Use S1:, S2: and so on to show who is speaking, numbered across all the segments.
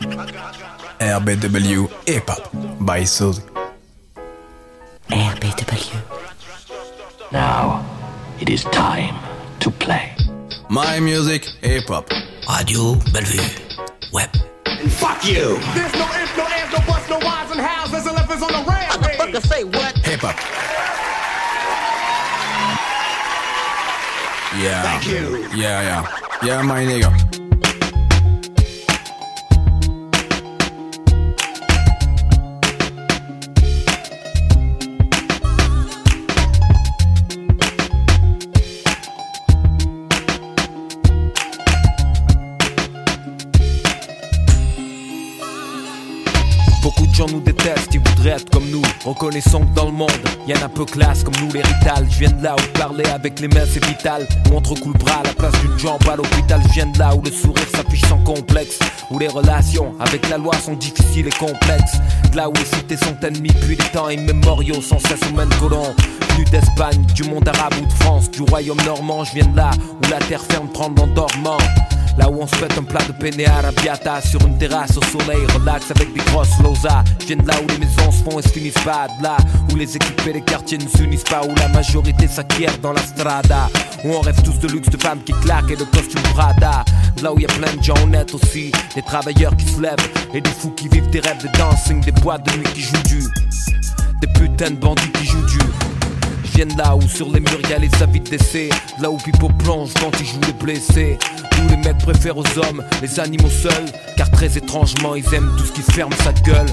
S1: RBW Hip Hop by Suzy.
S2: RBW.
S3: Now, it is time to play.
S1: My music, hip hop.
S2: Radio Bellevue. Web.
S3: And Fuck you!
S4: There's no ifs, no ands, no buts, no whys and hows. There's elephants on the rampage.
S2: I gotta say what?
S1: Hip hop. Yeah.
S3: Thank you.
S1: Yeah, yeah. Yeah, my nigga.
S5: Reconnaissons que dans le monde, y en a peu classe comme nous les Rital. Je viens de là où parler avec les mains c'est vital. Où on le bras à la place d'une jambe à l'hôpital. Je viens de là où le sourire s'affiche sans complexe. Où les relations avec la loi sont difficiles et complexes. De là où les cités sont ennemies depuis des temps immémoriaux, sans cesse au même colon. Venu d'Espagne, du monde arabe ou de France, du royaume normand. Je viens de là où la terre ferme tremble en dormant. Là où on se pète un plat de penne arabiata sur une terrasse au soleil, relax avec des grosses losas. Je de là où les maisons se font et se finissent pas, de là où les équipes et les quartiers ne s'unissent pas, où la majorité s'acquiert dans la strada. Où on rêve tous de luxe, de femmes qui claquent et de costumes Prada. Là où y a plein de gens honnêtes aussi, des travailleurs qui se lèvent et des fous qui vivent des rêves de dancing, des boîtes de nuit qui jouent du, des putains de bandits qui jouent du. De là où sur les murs y'a les avis de décès. Là où Pipo plonge quand il joue les blessés. Où les mecs préfèrent aux hommes les animaux seuls. Car très étrangement ils aiment tout ce qui ferme sa gueule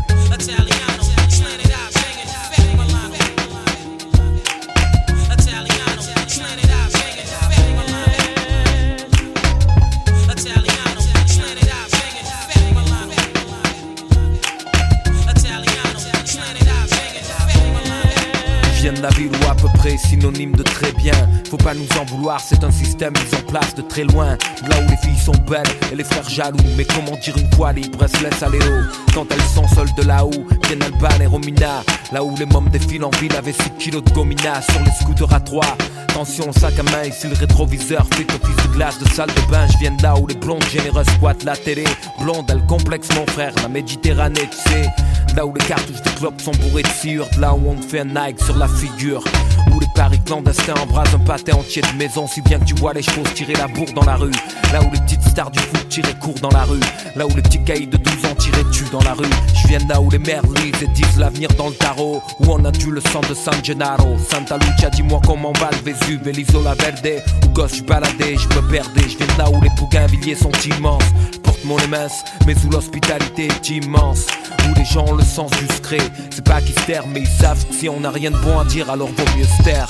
S5: synonyme de très bien. Faut pas nous en vouloir, c'est un système mis en place de très loin. Là où les filles sont belles et les frères jaloux. Mais comment dire une fois libre, se laissent aller haut Quand elles sont seules de là-haut, viennent Alban et Romina. Là où les mômes défilent en ville avec 6 kilos de gomina. Sur les scooters à trois. Attention, sac à main, ici le rétroviseur fait office de glace de salle de bain. Je viens de là où les blondes généreuses squattent la télé. Blonde, elle complexe mon frère, la Méditerranée tu sais. Là où les cartouches de clopes sont bourrées de cire là où on fait un Nike sur la figure. Où les paris clandestins embrasent un pâté entier de maison Si bien que tu vois les se tirer la bourre dans la rue. Là où les petites stars du foot tiraient court dans la rue. Là où les petits caïds de 12 ans tiraient tu dans la rue. Je viens là où les mères lisent et disent l'avenir dans le tarot. Où on a dû le sang de San Gennaro. Santa Lucia dis-moi comment va le Vésuve et l'Isola Verde. Où gosse je baladais, je me perdais. Je viens là où les bougainvilliers sont immenses. Porte mon mince, mais où l'hospitalité est immense Où les gens le sens du C'est pas qu'ils se mais ils savent que si on n'a rien de bon à dire alors vaut mieux se taire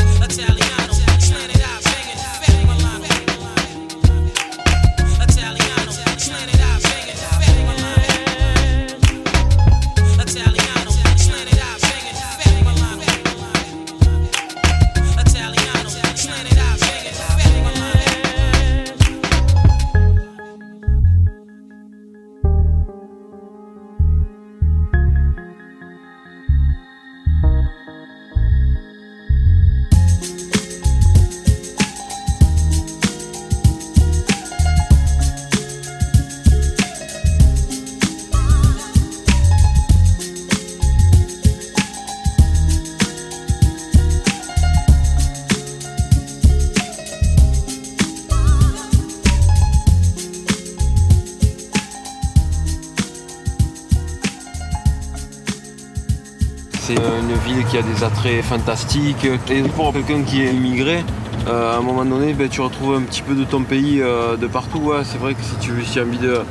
S6: C'est euh, une ville qui a des attraits fantastiques. Et pour quelqu'un qui est immigré, euh, à un moment donné, ben, tu retrouves un petit peu de ton pays euh, de partout. C'est vrai que si tu si as envie de,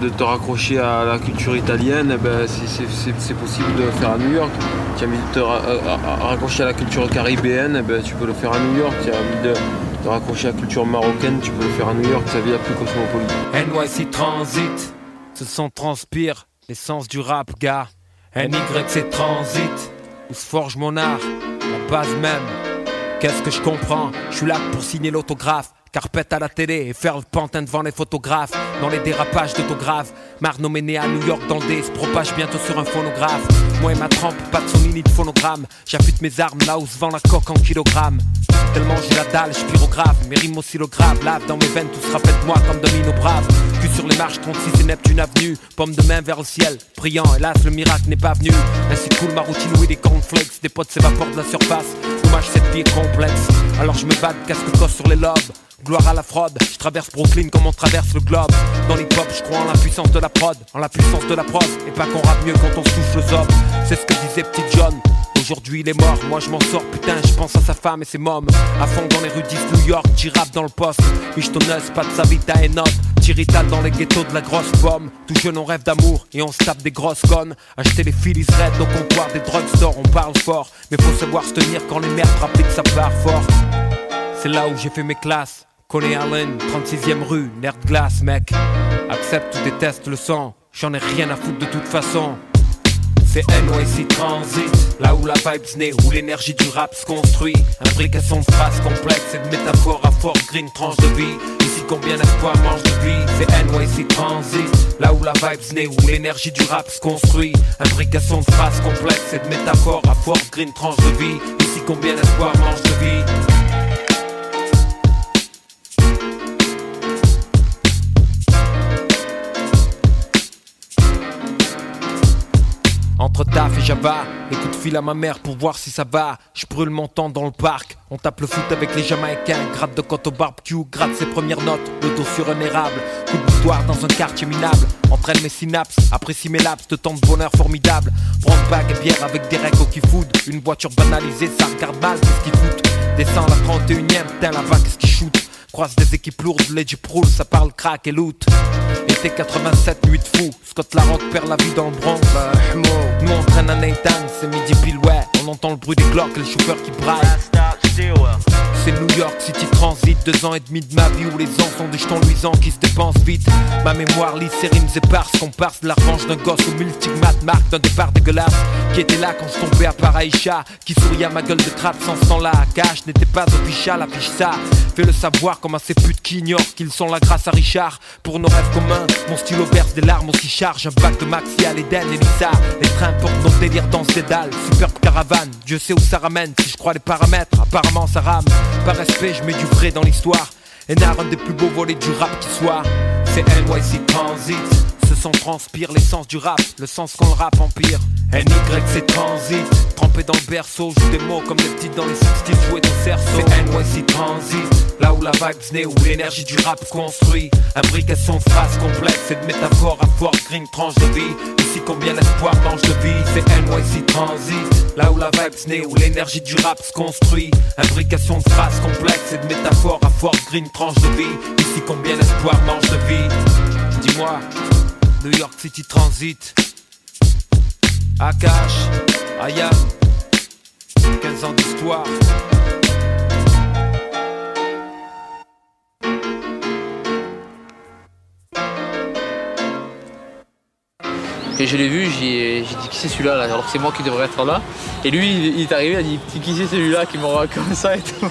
S6: de te raccrocher à la culture italienne, eh ben, c'est- possible de le faire à New York. Tu as envie de te raccrocher à la culture caribéenne, eh ben, tu peux le faire à New York. Tu as envie de te raccrocher à la culture marocaine, tu peux le faire à New York. C'est la ville la plus cosmopolite.
S5: NYC Transit, ce son transpire l'essence du rap, gars. NYC Transit, où se forge mon art, la base même. Qu'est-ce que je comprends? Je suis là pour signer l'autographe. Carpette à la télé et faire le pantin devant les photographes. Dans les dérapages d'autographes, Marno né à New York dans le se propage bientôt sur un phonographe. Moi et ma trempe, pas de son mini de phonogramme. J'affûte mes armes là où se vend la coque en kilogrammes. Tellement j'ai la dalle, je pyrographe, mes rimes oscillographes, lave dans mes veines, tous rappellent de moi comme domino brave. Cul sur les marches, 36 et Neptune Avenue, pomme de main vers le ciel, priant, hélas le miracle n'est pas venu. Ainsi cool ma routine, oui des cornflakes, des potes s'évaporent de la surface. Dommage cette vie est complexe, alors je me bats casque cosse sur les lobes. Gloire à la fraude, je traverse Brooklyn comme on traverse le globe. Dans l'hip-hop, je crois en la puissance de la prod, en la puissance de la prod, et pas qu'on rappe mieux quand on touche le zob. C'est ce que disait Petit John. Aujourd'hui il est mort, moi je m'en sors, putain, je pense à sa femme et ses mômes. À fond dans les rues d'East New York, j'y dans le poste. Michetonneuse, pas de sa vita et note. Tirital dans les ghettos de la grosse pomme. Tout jeune on rêve d'amour et on se tape des grosses connes. Acheter les Phillies Red au comptoir des drugstores, on parle fort. Mais faut savoir se tenir quand les merdes rappliquent sa part fort. C'est là où j'ai fait mes classes. Coney Allen, 36ème rue, nerd glace, mec. Accepte ou déteste le sang, j'en ai rien à foutre de toute façon. C'est NYC Transit, là où la vibe naît, où l'énergie du rap se construit. Imbrication de phrases complexes et de métaphores à fort green, tranche de vie. Ici combien d'espoir mange de vie C'est NYC Transit, là où la vibe naît, où l'énergie du rap se construit. Imbrication de phrases complexes et de métaphores à fort green, tranche de vie. Ici combien d'espoir mange de vie? Java, les fil à ma mère pour voir si ça va. Je brûle mon temps dans le parc. On tape le foot avec les Jamaïcains. Gratte de côte au barbecue, gratte ses premières notes. Le dos sur un érable. Coup de boutoir dans un quartier minable. Entraîne mes synapses, apprécie mes laps de temps de bonheur formidable. Prendre bague et bière avec des règles qui food. Une voiture banalisée, ça regarde mal, qu'est-ce qui fout Descends la 31ème, putain là-bas, qu'est-ce qui shoot Croise des équipes lourdes, Ledgy Proul, ça parle crack et loot. Été 87, nuit de fou. Scott Larocque perd la vie dans le Bronx. Nous on traîne à Nathan, c'est midi pile ouais. On entend le bruit des glocks et le chauffeur qui braille. C'est New York City deux ans et demi de ma vie où les ans sont des jetons luisants qui se dépensent vite. Ma mémoire lit ses rimes éparses, comparse de la revanche d'un gosse au mille stigmates, marque d'un départ dégueulasse. Qui était là quand je tombais à Paraïcha, qui souriait à ma gueule de crabe sans ce temps-là. Cash n'était pas official, affiche ça. Fais le savoir comme à ces putes qui ignorent qu'ils sont là grâce à Richard. Pour nos rêves communs, mon stylo berce des larmes aussi charge. Un bac de Maxi à l'Eden et Lisa. Les trains portent nos délires dans ces dalles. Superbe caravane, Dieu sait où ça ramène. Si je crois les paramètres, apparemment ça rame. Par respect, je mets du vrai dans l'histoire. Et un des plus beaux volets du rap qui soit. C'est NYC Transit. Son transpire l'essence du rap, le sens qu'on le rap empire. NY c'est transit, trempé dans le berceau, joue des mots comme des petites dans les 60 joués au cerceau. C'est NYC Transit, là où la vibe naît, où l'énergie du rap construit. Imbrication de phrases complexes et de métaphores à fort green, tranche de vie. Ici combien d'espoir mange de vie, c'est NYC Transit, là où la vibe naît, où l'énergie du rap se construit. Imbrication de phrases complexes et de métaphores à fort green, tranche de vie. Ici combien d'espoir mange de vie. Dis-moi, New York City Transit. Akash, Ayam, 15 ans d'histoire.
S7: Et je l'ai vu, j'ai dit qui c'est celui-là là, alors que c'est moi qui devrais être là. Et lui il, est arrivé, il a dit qui c'est celui-là qui m'aura comme ça et tout?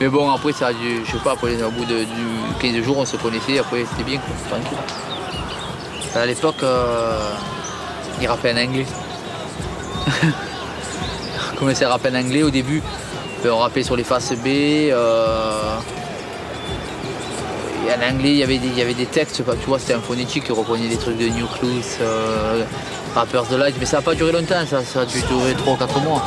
S7: Mais bon après ça a dû, je sais pas, après au bout de, du 15 jours on se connaissait, après c'était bien quoi, tranquille. À l'époque euh, il rappait en anglais. on commençait à rapper en anglais au début. Ben, on rappait sur les faces B. euh, et en anglais, il y avait des, il y avait des textes, tu vois, c'était un phonétique qui reprenait des trucs de Nucleus, euh, Rappers de Light, mais ça n'a pas duré longtemps, ça, ça a dû durer 3 ou 4 mois.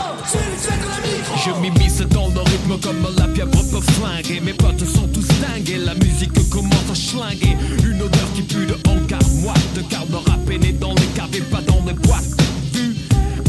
S8: Je m'immisce dans le rythme comme la pieuvre peut flinguer. Mes potes sont tous dingues et la musique commence à schlinguer. Une odeur qui pue de hangar moite Car le rap est dans les caves et pas dans les boîtes Vu,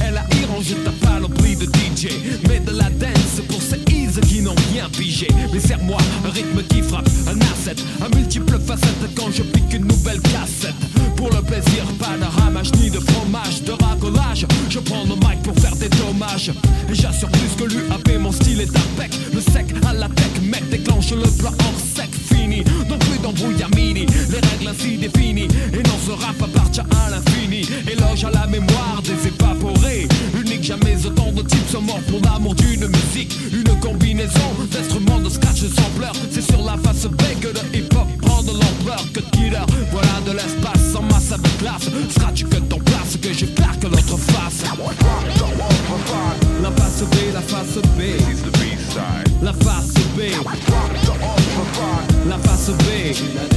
S8: elle a irrangé ta panoplie de DJ Mais de la dance pour ces ease qui n'ont rien pigé. Mais serre-moi un rythme qui frappe, un asset Un multiple facette quand je pique une nouvelle cassette. Pour le plaisir, pas de ramage ni de fromage De racolage, je prends le mic pour faire des dommages. Et j'assure plus que l'UAP, mon style est impec Le sec à la tech, mec, déclenche le plan hors sec Fini, donc plus d'embrouillamini Les règles ainsi définies. Et non, ce rap pour l'amour d'une musique Une combinaison d'instruments de scratch sans pleurs. C'est sur la face
S5: B que le hip-hop prend de l'ampleur. Que killer, voilà de l'espace en masse avec classe. Scratch que ton place, que je que l'autre face La face B, la face B. La face B. La face B.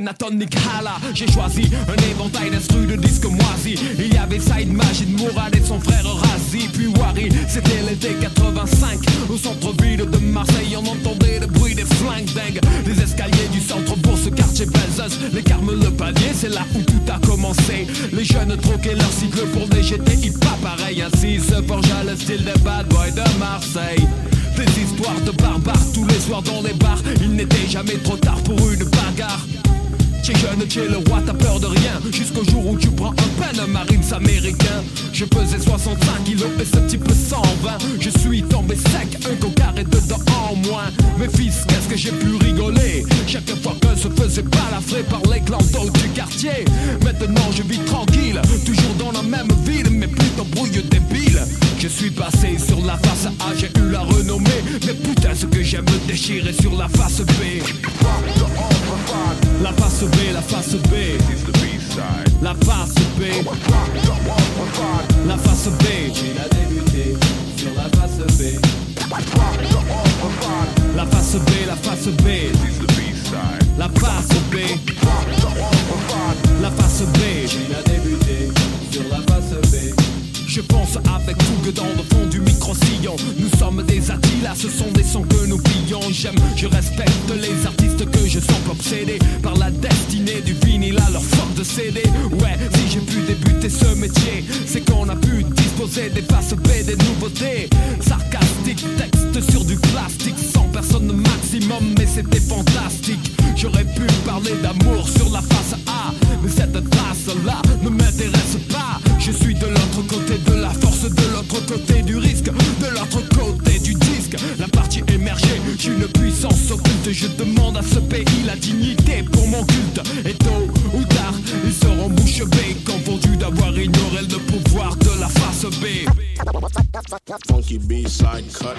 S5: Nick Hala. J'ai choisi un éventail d'instrus de disques moisis. Il y avait Saïd Majid Mourad et son frère Razi. Puis Wari, c'était l'été 85. Au centre-ville de Marseille, on entendait le bruit des flingues dingues. Les escaliers du centre-bourg, ce quartier Belzeuse. Les carmes, le palier, c'est là où tout a commencé. Les jeunes troquaient leur cycle pour des GTI pas pareil Ainsi se forgea le style des bad boys de Marseille Des histoires de barbares tous les soirs dans les bars Il n'était jamais trop tard pour une bagarre tu jeune, tu le roi, t'as peur de rien. Jusqu'au jour où tu prends un un Marines américain Je pesais 65 kilos et ce type 120 Je suis tombé sec, un cocard et dedans en moins. Mes fils, qu'est-ce que j'ai pu rigoler? Chaque fois que se faisait balafrer par les clandos du quartier. Maintenant je vis tranquille, toujours dans la même ville Mais plutôt brouille débile. Je suis passé sur la face A, j'ai eu la renommée. Mais putain ce que j'aime déchirer sur la face B La face B, la face B. La face B. La face B. Il a débuté sur la face B La face B, la face B. La face B. La face B Il a débuté sur la face B je pense avec fougue dans le fond du micro-sillon. Nous sommes des Attilas, ce sont des sons que nous pillons J'aime, je respecte les Par la destinée du vinyle à leur force de CD Ouais, si j'ai pu débuter ce métier C'est qu'on a pu disposer des faces B, des nouveautés
S9: Funky B-side cut.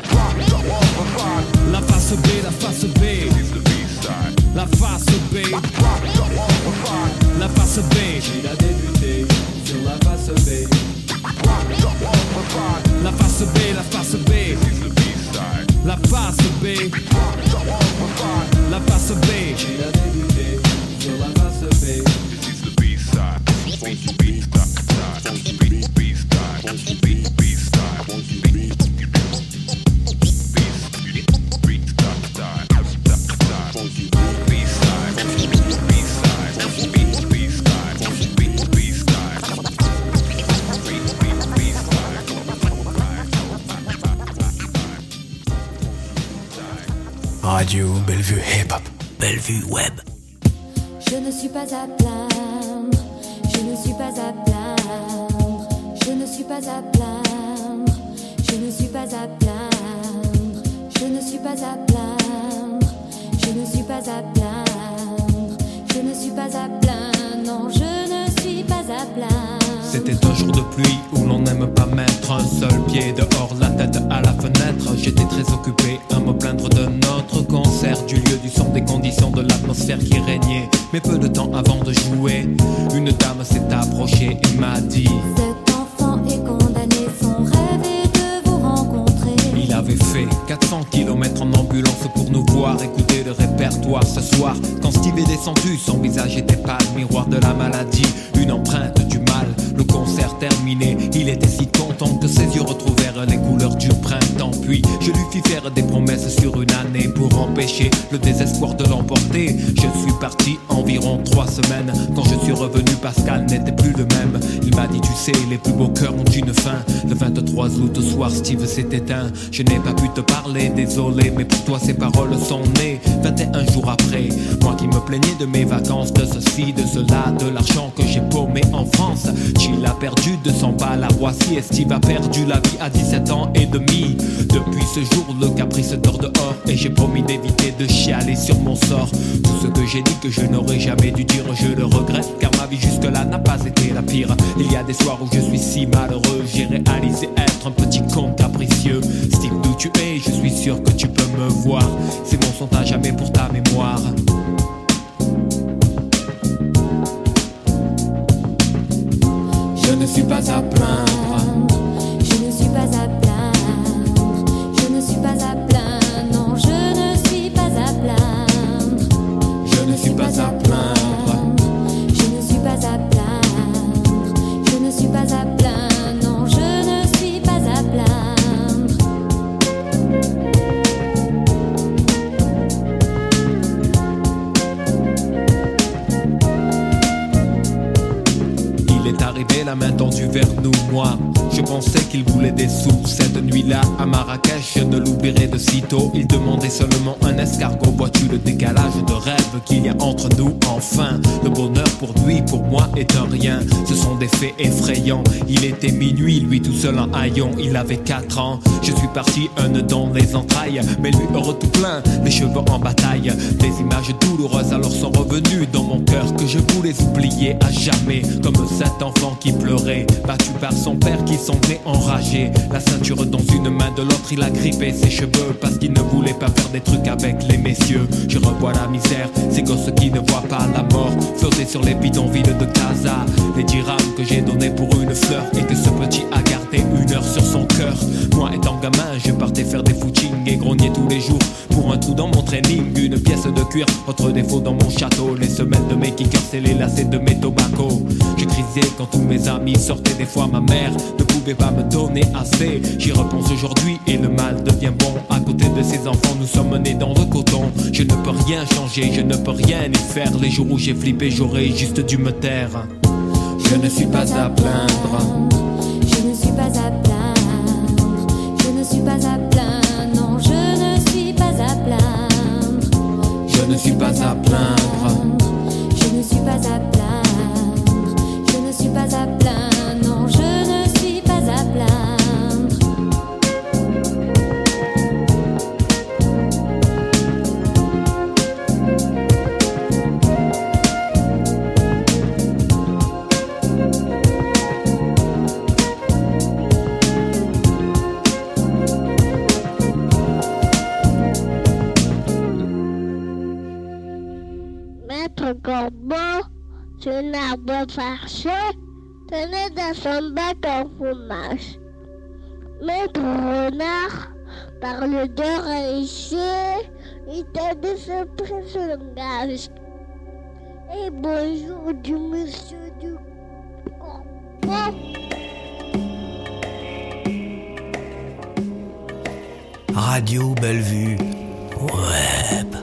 S10: Mais pour toi ces paroles sont nées 21 jours après. Moi qui me plaignais de mes vacances, de ceci, de cela, de l'argent que j'ai paumé en France. Chill a perdu 200 balles à Roissy et Steve a perdu la vie à 17 ans et demi.
S5: Depuis ce jour, le caprice dort dehors et j'ai promis d'éviter de chialer sur mon sort. Tout ce que j'ai dit que je n'aurais jamais dû dire, je le regrette car vie jusque-là n'a pas été la pire. Il y a des soirs où je suis si malheureux, j'ai réalisé être un petit con capricieux. Steve, d'où tu es, je suis sûr que tu peux me voir. C'est mon son à jamais pour ta mémoire.
S11: Je ne suis pas à plaindre. Je ne suis pas à plaindre.
S5: La main tendue vers nous, moi. Je pensais qu'il voulait des sous. Cette nuit-là, à Marrakech, je ne l'oublierai de sitôt. Il demandait seulement un escargot. Vois-tu le décalage de rêve qu'il y a entre nous Enfin, le bonheur pour lui, pour moi, est un rien. Ce sont des faits effrayants. Il était minuit, lui tout seul en haillon. Il avait 4 ans. Je suis parti, un dans les entrailles. Mais lui, heureux tout plein, les cheveux en bataille. Des images douloureuses alors sont revenues dans mon cœur que je voulais oublier à jamais. Comme cet enfant qui pleurait, battu par son père qui semblait enragé. La ceinture dans une main de l'autre, il a grippé ses cheveux parce qu'il ne voulait pas faire des trucs avec les messieurs. Je revois la misère, ces gosses qui ne voient pas la mort flotter sur les bidonvilles de Casa. Les dirhams que j'ai donnés pour une fleur et que ce petit a gardé une heure sur son cœur. Moi étant gamin, je partais faire des footings et grogner tous les jours pour un trou dans mon training. Une pièce de cuir, autre défaut dans mon château. Les semelles de mes kickers, c'est les lacets de mes tobacco. Je crisais quand tous mes amis sortaient, des fois ma mère pouvait pas me donner assez. J'y repense aujourd'hui et le mal devient bon. À côté de ces enfants, nous sommes nés dans le coton. Je ne peux rien changer, je ne peux rien y faire. Les jours où j'ai flippé, j'aurais juste dû me taire. Je ne suis pas à plaindre.
S11: Je ne suis pas à plaindre. Je ne suis pas à plaindre. Non, je ne suis pas à plaindre.
S5: Je ne suis pas à plaindre.
S11: Je ne suis pas à plaindre. Je ne suis pas à plaindre.
S12: Arbre farché, tenait dans son bec un fromage. Maître Renard parle de réussir, il tenait ce le gage. Et bonjour du monsieur du Corbeau.
S2: Radio Bellevue. Web.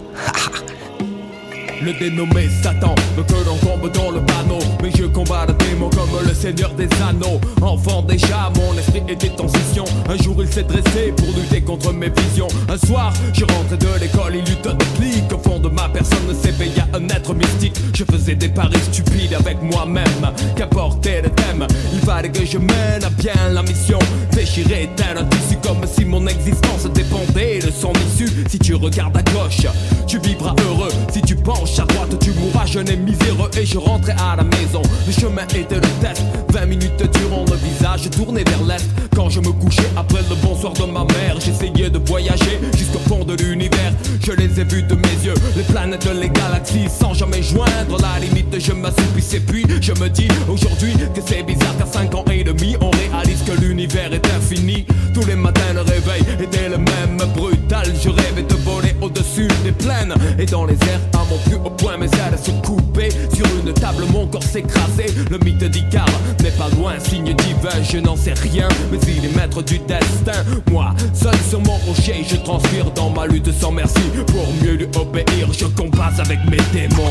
S5: Le dénommé Satan veut que l'on tombe dans le panneau. Mais je combats le démon comme le seigneur des anneaux. Enfant déjà, mon esprit était en session. Un jour il s'est dressé pour lutter contre mes visions. Un soir, je rentrais de l'école, il eut un déclic Au fond de ma personne s'éveilla un être mystique. Je faisais des paris stupides avec moi-même. Qu'apportait le thème? Il fallait que je mène à bien la mission. Déchirer tel un tissu comme si mon existence dépendait de son issue. Si tu regardes à gauche, tu vivras heureux. Si tu penches à droite, tu mourras. Jeune et miséreux Et je rentrais à la maison, le chemin était le test. 20 minutes durant le visage tourné vers l'est. Quand je me couchais après le bonsoir de ma mère J'essayais de voyager jusqu'au fond de l'univers. Je les ai vus de mes yeux, les planètes, les galaxies. Sans jamais joindre la limite, je m'assoupissais. Puis Je me dis aujourd'hui que c'est bizarre qu'à 5 ans et demi On réalise que l'univers est infini. Tous les matins le réveil était le même. Brutal Je rêvais de voler au-dessus des plaines. Et dans les airs à mon haut point mes ailes se couper Sur une table mon corps s'écrasait Le mythe d'Icare n'est pas loin, signe divin. Je n'en sais rien, mais il est maître du destin. Moi, seul sur mon rocher Je transpire dans ma lutte sans merci. Pour mieux lui obéir, je combats avec mes démons.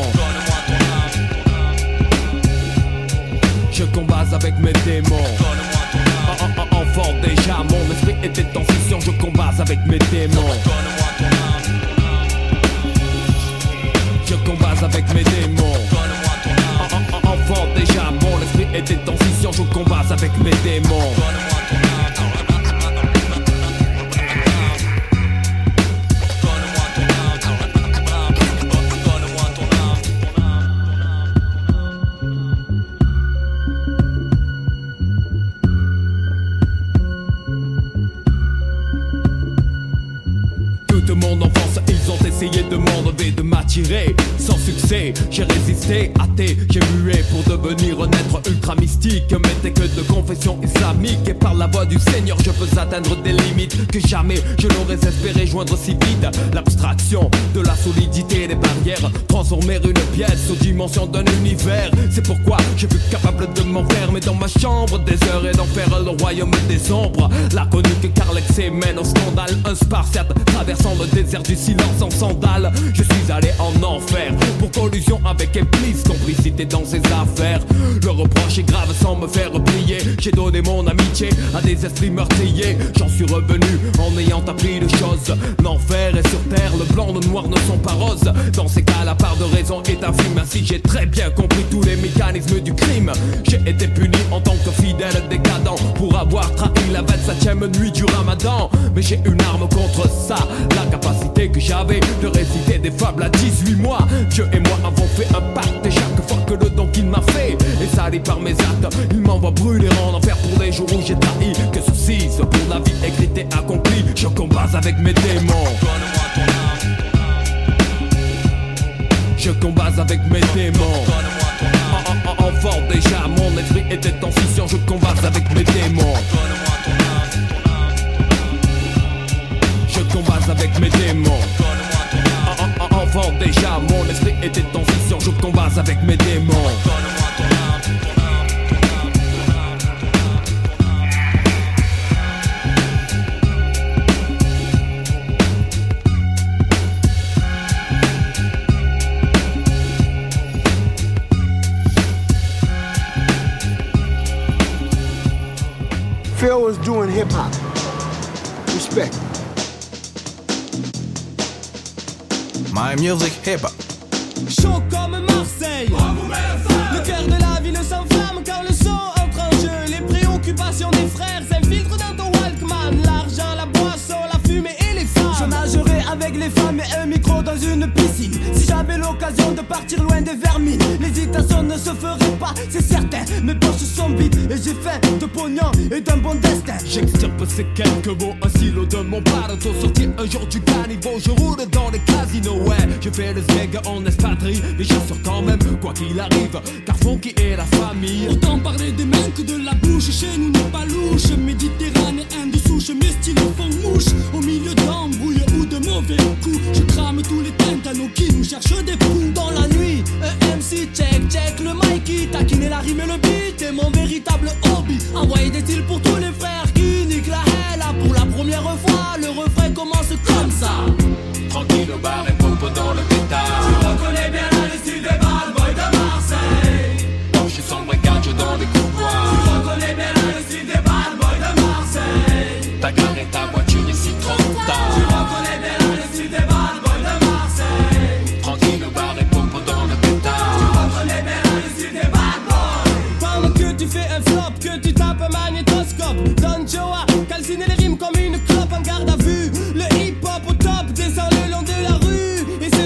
S5: Je combats avec mes démons. En- en- en- Enfant déjà, mon esprit était en scission. Je combats avec mes démons Je combats avec mes démons. En- en- en- Enfant déjà, mon esprit était en scission Je combats avec mes démons j'ai résisté, athée, j'ai mué pour devenir un être ultra mystique. Mais t'es que de confession Et par la voix du Seigneur, je peux atteindre des limites que jamais je n'aurais espéré joindre si vite. L'abstraction de la solidité des barrières, transformer une pièce aux dimensions d'un univers. C'est pourquoi je suis capable de m'enfermer dans ma chambre des heures et d'en faire le royaume des ombres. La conique car l'excès mène au scandale. Un spartiate traversant le désert du silence en sandales. Je suis allé en enfer pour collusion avec Iblis, complicité dans ses affaires. Le reproche est grave sans me faire plier. J'ai donné mon à des esprits meurtriers. J'en suis revenu en ayant appris de choses. L'enfer est sur terre, le blanc, le noir ne sont pas roses. Dans ces cas, la part de raison est infime. Ainsi, j'ai très bien compris tous les mécanismes du crime. J'ai été puni en tant que fidèle décadent pour avoir trahi la 27ème nuit du ramadan. Mais j'ai une arme contre ça, la capacité que j'avais de réciter des fables à 18 mois. Dieu et moi avons fait un pacte et chaque fois le don qu'il m'a fait est sali par mes actes, il m'envoie brûler en enfer pour les jours où j'ai trahi. Que ceci soit pour la vie écrite et accomplie, je combats avec mes démons. Je combats avec mes démons. En, en, en, enfant déjà, mon esprit était en scission, je combats avec mes démons. Je combats avec mes démons. En, en, enfant déjà, mon esprit était en scission, je combats avec mes démons. Zeg en espadrille Mais j'assure quand même, quoi qu'il arrive. Car Funky est la famille.
S13: Autant parler des mains que de la bouche. Chez nous n'est pas louche Méditerranéen de souche. Mes stylos font mouche Au milieu d'embrouilles ou de mauvais coups. Je crame tous les tintanos qui nous cherchent des poux Dans la nuit, EMC check check le Mikey Taquiner la rime et le beat est mon véritable hobby. Envoyer des styles pour tous les frères qui niquent la haine Là pour la première fois, le refrain commence comme ça
S5: Tranquille au bar et pompe dans le pétard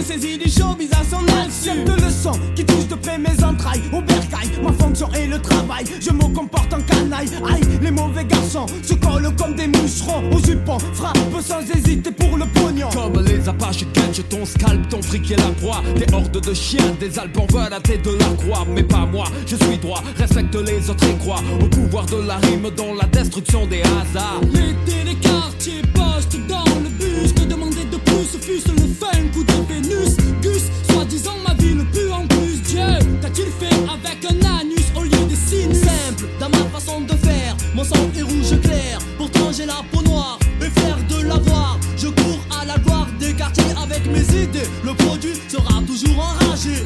S13: saisit du showbiz à son insu. de leçon qui touche de près mes entrailles Au bercail, ma fonction est le travail. Je me comporte en canaille. Aïe, les mauvais garçons se collent comme des moucherons Au jupon, frappe sans hésiter pour le pognon.
S5: Comme les apaches catch ton scalp, ton fric et la proie. Des hordes de chiens, des albes veulent la tête de la croix. Mais pas moi, je suis droit, respecte les autres et crois Au pouvoir de la rime dans la destruction des hasards.
S13: L'été des quartiers postent dans le bus. Que demander de plus, fût le funk ou de sang est rouge clair. Pourtant j'ai la peau noire et fier de l'avoir Je cours à la gloire des quartiers avec mes idées. Le produit sera toujours enragé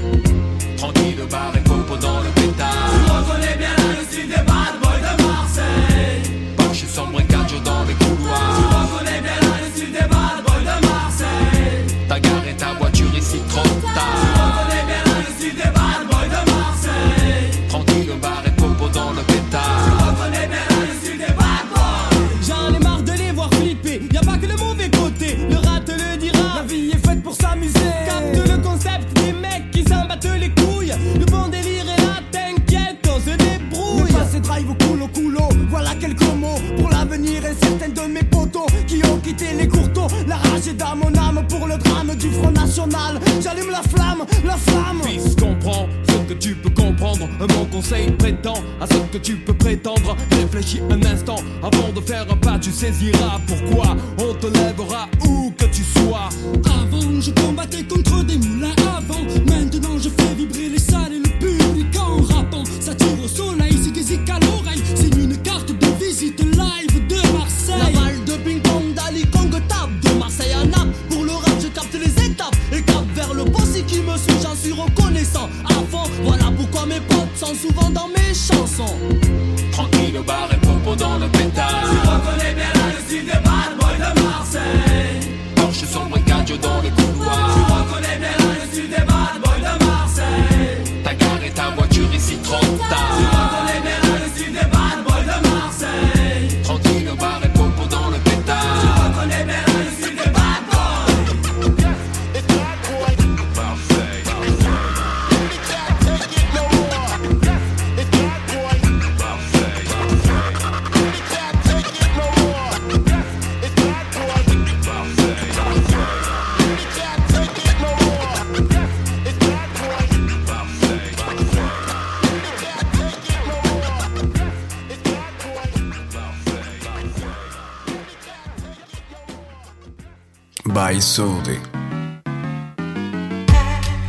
S1: By.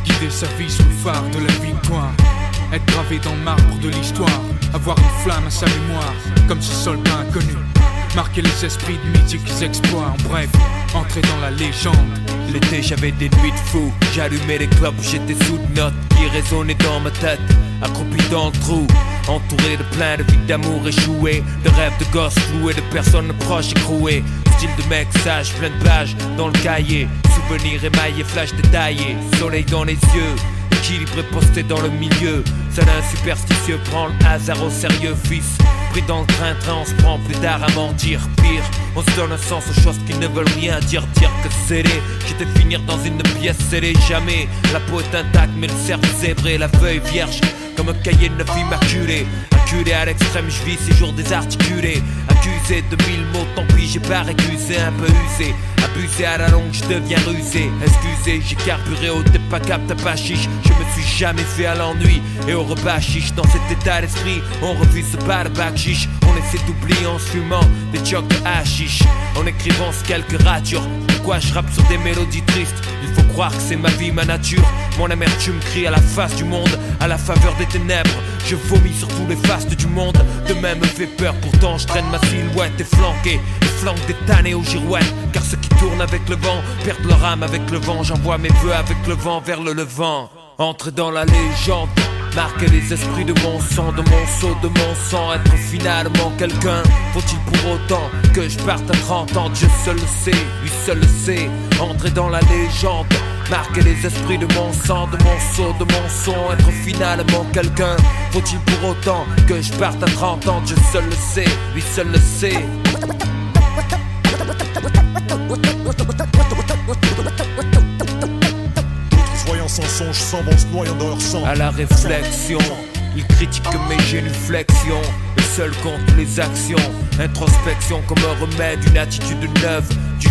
S14: Guider sa vie sous le phare de la victoire. Être gravé dans le marbre de l'histoire. Avoir une flamme à sa mémoire, comme ce soldat inconnu. Marquer les esprits de mythiques exploits. En bref, entrer dans la légende.
S5: L'été j'avais des nuits de fou J'allumais les clopes, j'étais sous de notes Qui résonnaient dans ma tête Accroupi dans le trou Entouré de plein de vies d'amour échouées De rêves de gosses floués, de personnes proches écrouées. Style de mec sage, plein de pages dans le cahier. Souvenirs émaillés, flash détaillés Soleil dans les yeux Équilibré posté dans le milieu. Seul un superstitieux prend le hasard au sérieux fils. Pris dans le train-train on se prend plus tard à mentir. Pire, on se donne un sens aux choses qui ne veulent rien dire. Dire que scellé, j'étais finir dans une pièce scellée Jamais, la peau est intacte mais le cerveau zébré La feuille vierge, comme un cahier de neuf immaculé. Acculé à l'extrême, je vis ces jours désarticulés. Accusé de mille mots, tant pis j'ai pas récusé Un peu usé, abusé à la longue, je deviens rusé. Excusez, j'ai carburé au pas cap, pas chiche. Je me suis jamais fait à l'ennui. Et au repas chiche Dans cet état d'esprit, on refuse ce pas de bac chiche. On essaie d'oublier en fumant des chocs de hashish En écrivant ce quelques ratures Pourquoi je rappe sur des mélodies tristes. Il faut croire que c'est ma vie, ma nature. Mon amertume crie à la face du monde À la faveur des ténèbres. Je vomis sur tous les fastes du monde. De même me fait peur, pourtant je traîne ma silhouette Et flanqué, et flanque des tannées aux girouettes. Car ceux qui tournent avec le vent Perdent leur âme avec le vent. J'envoie mes vœux avec le vent vers le levant. Entre dans la légende Marquer les esprits de mon sang, de mon seau, de mon sang. Être finalement quelqu'un Faut-il pour autant que je parte à 30 ans? Dieu seul le sait, lui seul le sait. Entrer dans la légende Marquer les esprits de mon sang, de mon seau, de mon son. Être finalement quelqu'un Faut-il pour autant que je parte à 30 ans? Dieu seul le sait, lui seul le sait
S4: Noyant dans leur.
S5: À la réflexion, ils critiquent mes génuflexions. Le seul compte les actions. Introspection comme un remède, une attitude neuve.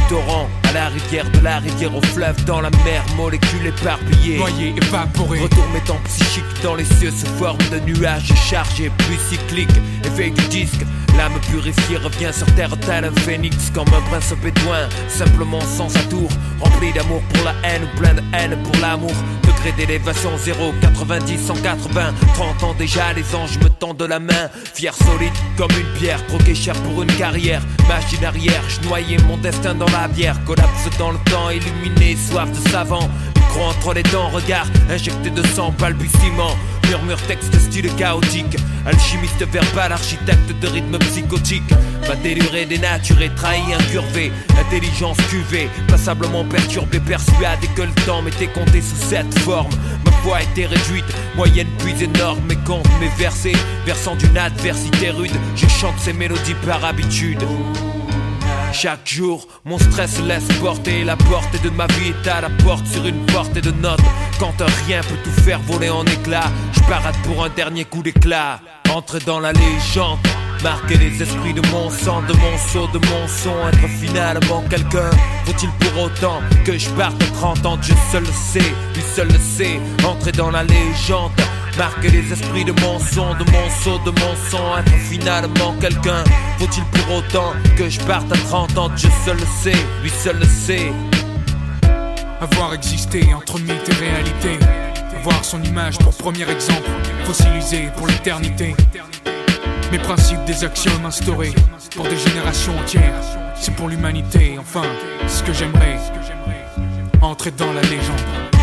S5: Torrent à la rivière, de la rivière au fleuve, dans la mer, molécules éparpillées.
S14: Noyé, évaporé.
S5: Retour mettant psychique dans les cieux sous forme de nuages chargés, plus cyclique. Éveil du disque, l'âme purifiée revient sur terre tel un phénix, comme un prince bédouin. Simplement sans atour, rempli d'amour pour la haine, ou plein de haine pour l'amour. Degré d'élévation 0, 90, 180. 30 ans déjà, les anges me tendent la main. Fier, solide comme une pierre, troqué cher pour une carrière. Machine arrière, je noyais mon destin dans la bière. Collapse dans le temps, illuminé, soif de savant. Micro entre les dents, regard injecté de sang, balbutiement. Murmure texte style chaotique. Alchimiste verbal, architecte de rythme psychotique. Ma délurée dénaturée, trahi, incurvé. Intelligence cuvée, passablement perturbée, persuadé que le temps m'était compté sous cette forme. Ma voix était réduite, moyenne puis énorme. Mes comptes, mes versets, versant d'une adversité rude. Je chante ces mélodies par habitude. Chaque jour, mon stress laisse porter La portée de ma vie. Est à la porte sur une portée de notes. Quand un rien peut tout faire voler en éclats. Je parade pour un dernier coup d'éclat. Entrer dans la légende. Marquer les esprits de mon sang, de mon saut, de mon son. Être finalement quelqu'un. Faut-il pour autant que je parte à 30 ans? Dieu seul le sait, lui seul le sait. Entrer dans la légende Marquer les esprits de mon son, de mon saut, de mon son Être finalement quelqu'un Faut-il pour autant que je parte à 30 ans? Dieu seul le sait, lui seul le sait.
S14: Avoir existé entre mythe et réalité Voir son image pour premier exemple Fossilisé pour l'éternité. Mes principes des axiomes instaurés Pour des générations entières. C'est pour l'humanité, enfin ce que j'aimerais. Entrer dans la légende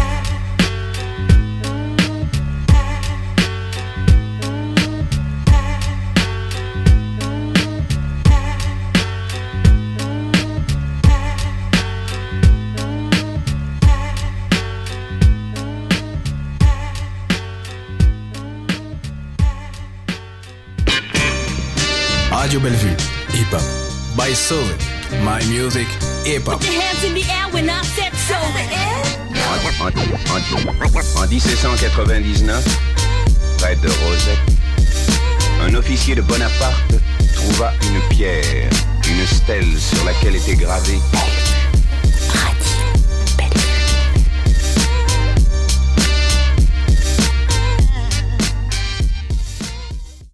S1: Radio Bellevue, hip hop. By Soul, my music, hip hop.
S15: Put your hands in the air when I said so.
S16: En 1799, près de Rosette, un officier de Bonaparte trouva une pierre, une stèle sur laquelle était gravé